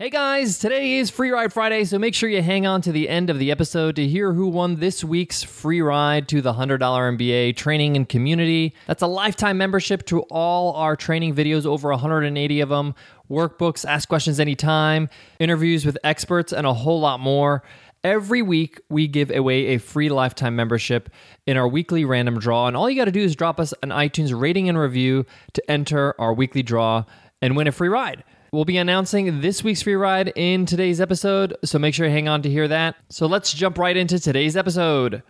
Hey guys, today is Free Ride Friday, so make sure you hang on to the end of the episode to hear who won this week's free ride to the $100 MBA training and community. That's a lifetime membership to all our training videos, over 180 of them, workbooks, ask questions anytime, interviews with experts, and a whole lot more. Every week, we give away a free lifetime membership in our weekly random draw. And all you got to do is drop us an iTunes rating and review to enter our weekly draw and win a free ride. We'll be announcing this week's free ride in today's episode, so make sure you hang on to hear that. So let's jump right into today's episode.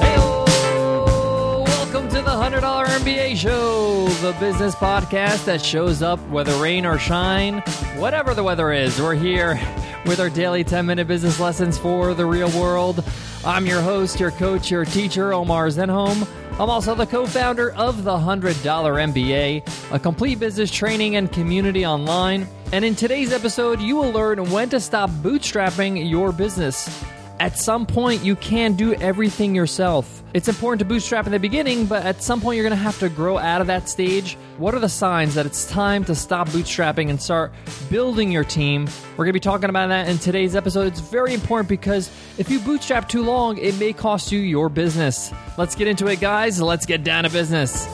Heyo! Welcome to the $100 MBA Show, the business podcast that shows up whether rain or shine, whatever the weather is. We're here with our daily 10 minute business lessons for the real world. I'm your host, your coach, your teacher, Omar Zenhom. I'm also the co founder of the $100 MBA, a complete business training and community online. And in today's episode, you will learn when to stop bootstrapping your business. At some point, you can do everything yourself. It's important to bootstrap in the beginning, but at some point, you're going to have to grow out of that stage. What are the signs that it's time to stop bootstrapping and start building your team? We're going to be talking about that in today's episode. It's very important because if you bootstrap too long, it may cost you your business. Let's get into it, guys. Let's get down to business.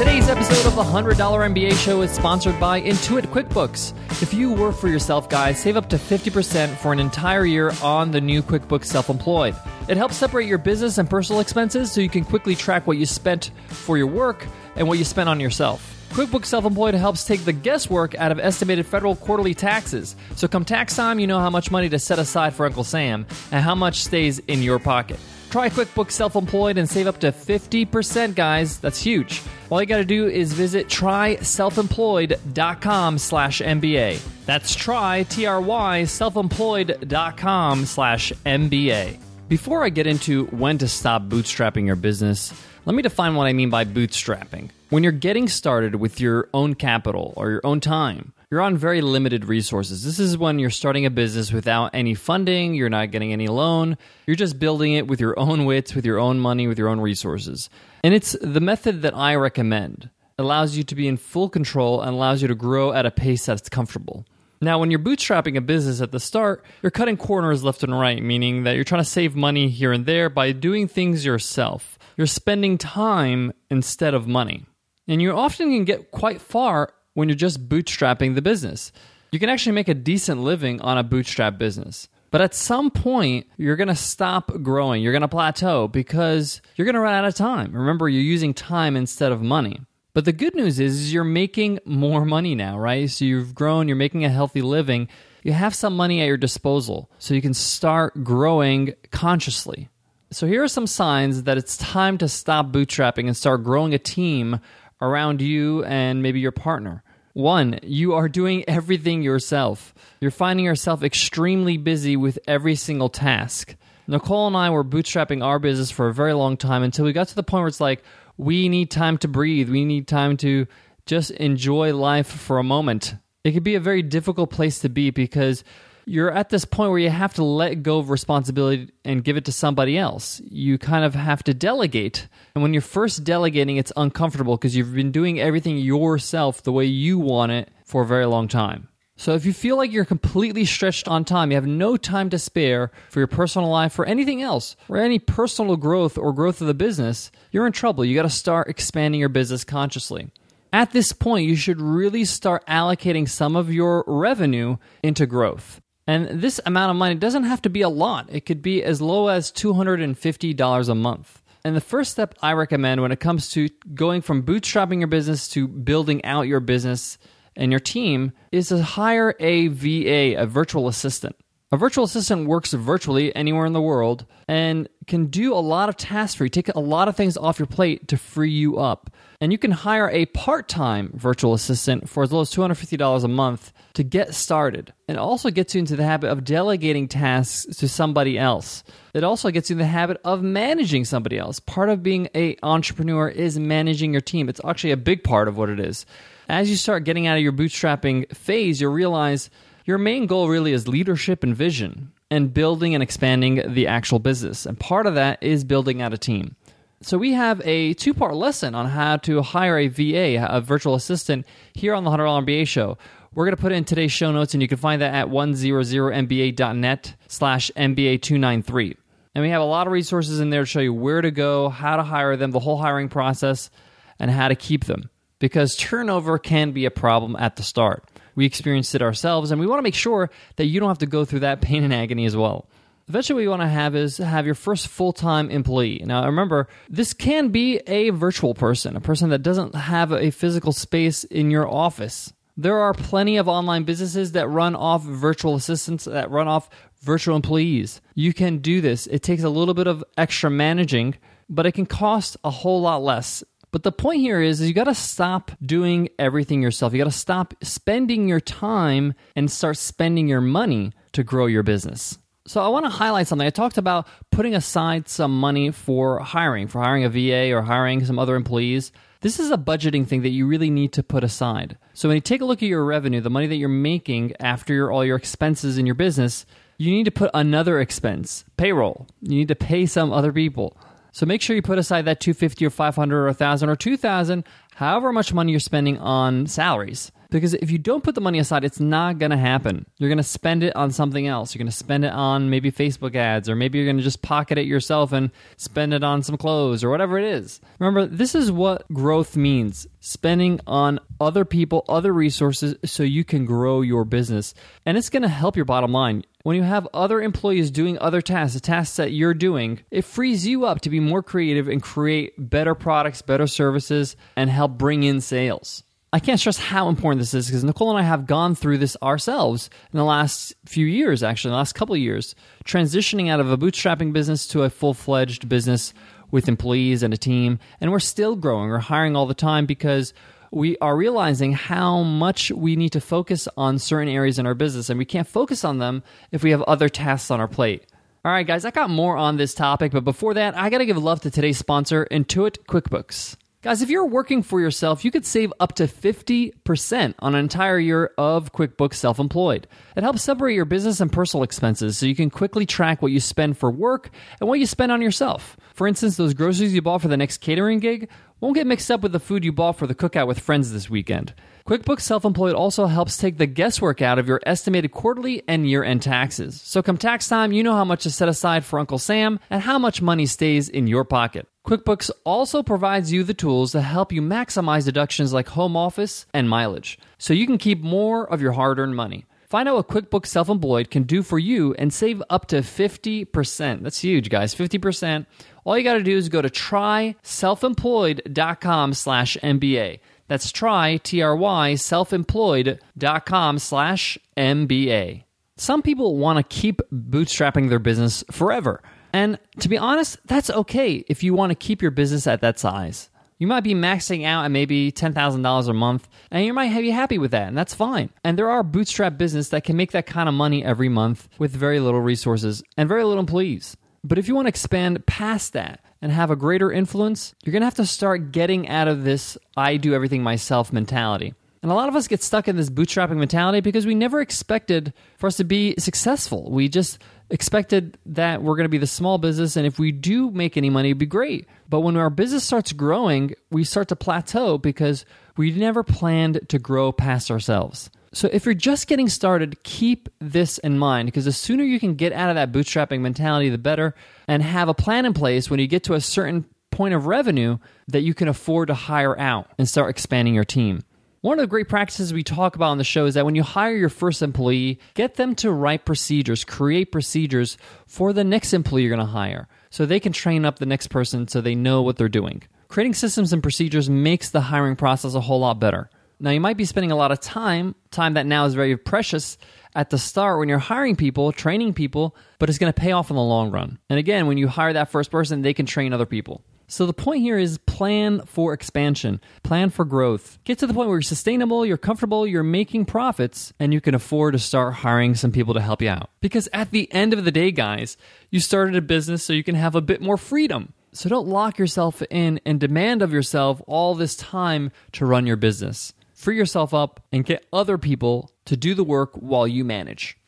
Today's episode of the $100 MBA show is sponsored by Intuit QuickBooks. If you work for yourself, guys, save up to 50% for an entire year on the new QuickBooks Self Employed. It helps separate your business and personal expenses so you can quickly track what you spent for your work and what you spent on yourself. QuickBooks Self Employed helps take the guesswork out of estimated federal quarterly taxes. So come tax time, you know how much money to set aside for Uncle Sam and how much stays in your pocket. Try QuickBooks Self Employed and save up to 50%, guys. That's huge. All you got to do is visit tryselfemployed.com slash MBA. That's try, T-R-Y, selfemployed.com slash MBA. Before I get into when to stop bootstrapping your business, let me define what I mean by bootstrapping. When you're getting started with your own capital or your own time, you're on very limited resources. This is when you're starting a business without any funding, you're not getting any loan, you're just building it with your own wits, with your own money, with your own resources. And it's the method that I recommend. It allows you to be in full control and allows you to grow at a pace that's comfortable. Now, when you're bootstrapping a business at the start, you're cutting corners left and right, meaning that you're trying to save money here and there by doing things yourself. You're spending time instead of money. And you often can get quite far when you're just bootstrapping the business. You can actually make a decent living on a bootstrap business. But at some point, you're going to stop growing. You're going to plateau because you're going to run out of time. Remember, you're using time instead of money. But the good news is, is you're making more money now, right? So you've grown, you're making a healthy living. You have some money at your disposal so you can start growing consciously. So here are some signs that it's time to stop bootstrapping and start growing a team around you and maybe your partner. One, you are doing everything yourself. You're finding yourself extremely busy with every single task. Nicole and I were bootstrapping our business for a very long time until we got to the point where it's like, we need time to breathe. We need time to just enjoy life for a moment. It could be a very difficult place to be because you're at this point where you have to let go of responsibility and give it to somebody else. You kind of have to delegate. And when you're first delegating, it's uncomfortable because you've been doing everything yourself the way you want it for a very long time. So if you feel like you're completely stretched on time, you have no time to spare for your personal life or anything else, or any personal growth or growth of the business, you're in trouble. You got to start expanding your business consciously. At this point, you should really start allocating some of your revenue into growth. And this amount of money doesn't have to be a lot, it could be as low as $250 a month. And the first step I recommend when it comes to going from bootstrapping your business to building out your business and your team is to hire a VA, a virtual assistant. A virtual assistant works virtually anywhere in the world and can do a lot of tasks for you, take a lot of things off your plate to free you up. And you can hire a part time virtual assistant for as low as $250 a month to get started. It also gets you into the habit of delegating tasks to somebody else. It also gets you in the habit of managing somebody else. Part of being an entrepreneur is managing your team. It's actually a big part of what it is. As you start getting out of your bootstrapping phase, you'll realize your main goal really is leadership and vision and building and expanding the actual business. And part of that is building out a team. So we have a two-part lesson on how to hire a VA, a virtual assistant, here on the $100 MBA show. We're going to put it in today's show notes, and you can find that at 100mba.net slash MBA293. And we have a lot of resources in there to show you where to go, how to hire them, the whole hiring process, and how to keep them. Because turnover can be a problem at the start. We experienced it ourselves, and we want to make sure that you don't have to go through that pain and agony as well. Eventually, what you want to have is have your first full time employee. Now, remember, this can be a virtual person, a person that doesn't have a physical space in your office. There are plenty of online businesses that run off virtual assistants, that run off virtual employees. You can do this. It takes a little bit of extra managing, but it can cost a whole lot less. But the point here is, is you got to stop doing everything yourself. You got to stop spending your time and start spending your money to grow your business. So I want to highlight something. I talked about putting aside some money for hiring, for hiring a VA or hiring some other employees. This is a budgeting thing that you really need to put aside. So when you take a look at your revenue, the money that you're making after your, all your expenses in your business, you need to put another expense, payroll. You need to pay some other people. So make sure you put aside that 250 or 500 or 1000 or 2000, however much money you're spending on salaries. Because if you don't put the money aside, it's not going to happen. You're going to spend it on something else. You're going to spend it on maybe Facebook ads, or maybe you're going to just pocket it yourself and spend it on some clothes or whatever it is. Remember, this is what growth means spending on other people, other resources, so you can grow your business. And it's going to help your bottom line. When you have other employees doing other tasks, the tasks that you're doing, it frees you up to be more creative and create better products, better services, and help bring in sales. I can't stress how important this is because Nicole and I have gone through this ourselves in the last few years, actually, the last couple years, transitioning out of a bootstrapping business to a full fledged business with employees and a team. And we're still growing. We're hiring all the time because we are realizing how much we need to focus on certain areas in our business. And we can't focus on them if we have other tasks on our plate. All right, guys, I got more on this topic, but before that, I got to give love to today's sponsor, Intuit QuickBooks. Guys, if you're working for yourself, you could save up to 50% on an entire year of QuickBooks Self Employed. It helps separate your business and personal expenses so you can quickly track what you spend for work and what you spend on yourself. For instance, those groceries you bought for the next catering gig won't get mixed up with the food you bought for the cookout with friends this weekend. QuickBooks Self Employed also helps take the guesswork out of your estimated quarterly and year end taxes. So, come tax time, you know how much to set aside for Uncle Sam and how much money stays in your pocket. QuickBooks also provides you the tools to help you maximize deductions like home office and mileage, so you can keep more of your hard earned money. Find out what QuickBooks Self Employed can do for you and save up to 50%. That's huge, guys. 50%. All you got to do is go to tryselfemployed.com slash MBA. That's try, T-R-Y, selfemployed.com slash MBA. Some people want to keep bootstrapping their business forever. And to be honest, that's okay if you want to keep your business at that size. You might be maxing out at maybe $10,000 a month, and you might be happy with that, and that's fine. And there are bootstrap business that can make that kind of money every month with very little resources and very little employees. But if you want to expand past that and have a greater influence, you're going to have to start getting out of this I do everything myself mentality. And a lot of us get stuck in this bootstrapping mentality because we never expected for us to be successful. We just expected that we're going to be the small business, and if we do make any money, it'd be great. But when our business starts growing, we start to plateau because we never planned to grow past ourselves. So if you're just getting started, keep this in mind because the sooner you can get out of that bootstrapping mentality, the better, and have a plan in place when you get to a certain point of revenue that you can afford to hire out and start expanding your team. One of the great practices we talk about on the show is that when you hire your first employee, get them to write procedures, create procedures for the next employee you're going to hire so they can train up the next person so they know what they're doing. Creating systems and procedures makes the hiring process a whole lot better. Now, you might be spending a lot of time, time that now is very precious at the start when you're hiring people, training people, but it's going to pay off in the long run. And again, when you hire that first person, they can train other people. So the point here is plan for expansion, plan for growth. Get to the point where you're sustainable, you're comfortable, you're making profits, and you can afford to start hiring some people to help you out. Because at the end of the day, guys, you started a business so you can have a bit more freedom. So don't lock yourself in and demand of yourself all this time to run your business. Free yourself up and get other people to do the work while you manage.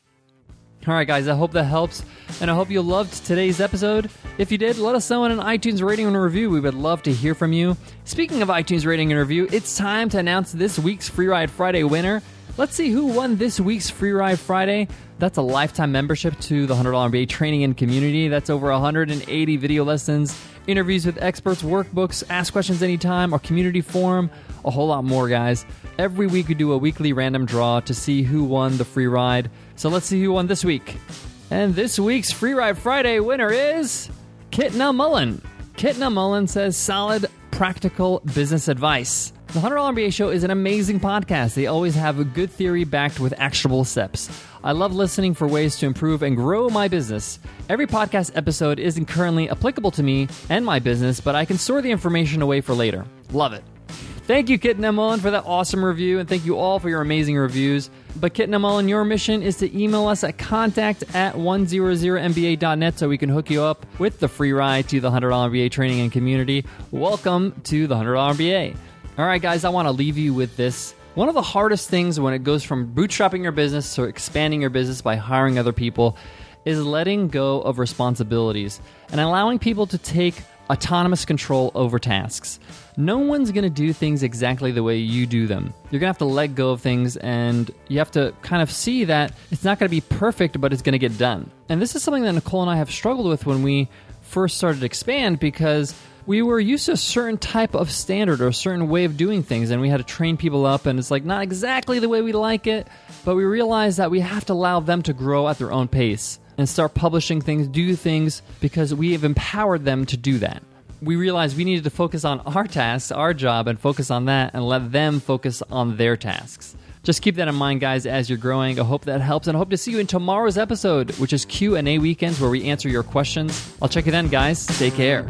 All right, guys, I hope that helps, and I hope you loved today's episode. If you did, let us know in an iTunes rating and review. We would love to hear from you. Speaking of iTunes rating and review, it's time to announce this week's Free Ride Friday winner. Let's see who won this week's Free Ride Friday. That's a lifetime membership to the $100 MBA training and community. That's over 180 video lessons, interviews with experts, workbooks, ask questions anytime, our community forum, a whole lot more, guys. Every week we do a weekly random draw to see who won the free ride. So let's see who won this week. And this week's Free Ride Friday winner is Kitna Mullen. Kitna Mullen says solid, practical business advice. The $100 MBA Show is an amazing podcast. They always have a good theory backed with actionable steps. I love listening for ways to improve and grow my business. Every podcast episode isn't currently applicable to me and my business, but I can store the information away for later. Love it. Thank you, Kitten Mullen, for that awesome review, and thank you all for your amazing reviews. But Kitten Mullen, your mission is to email us at contact at 100mba.net so we can hook you up with the free ride to the $100 MBA training and community. Welcome to the $100 MBA. All right, guys, I want to leave you with this. One of the hardest things when it goes from bootstrapping your business to expanding your business by hiring other people is letting go of responsibilities and allowing people to take autonomous control over tasks. No one's going to do things exactly the way you do them. You're going to have to let go of things and you have to kind of see that it's not going to be perfect, but it's going to get done. And this is something that Nicole and I have struggled with when we first started to expand because we were used to a certain type of standard or a certain way of doing things and we had to train people up and it's like not exactly the way we like it but we realized that we have to allow them to grow at their own pace and start publishing things, do things because we have empowered them to do that. We realized we needed to focus on our tasks, our job, and focus on that and let them focus on their tasks. Just keep that in mind, guys, as you're growing. I hope that helps, and I hope to see you in tomorrow's episode, which is Q and A weekends, where we answer your questions. I'll check you then, guys. Take care.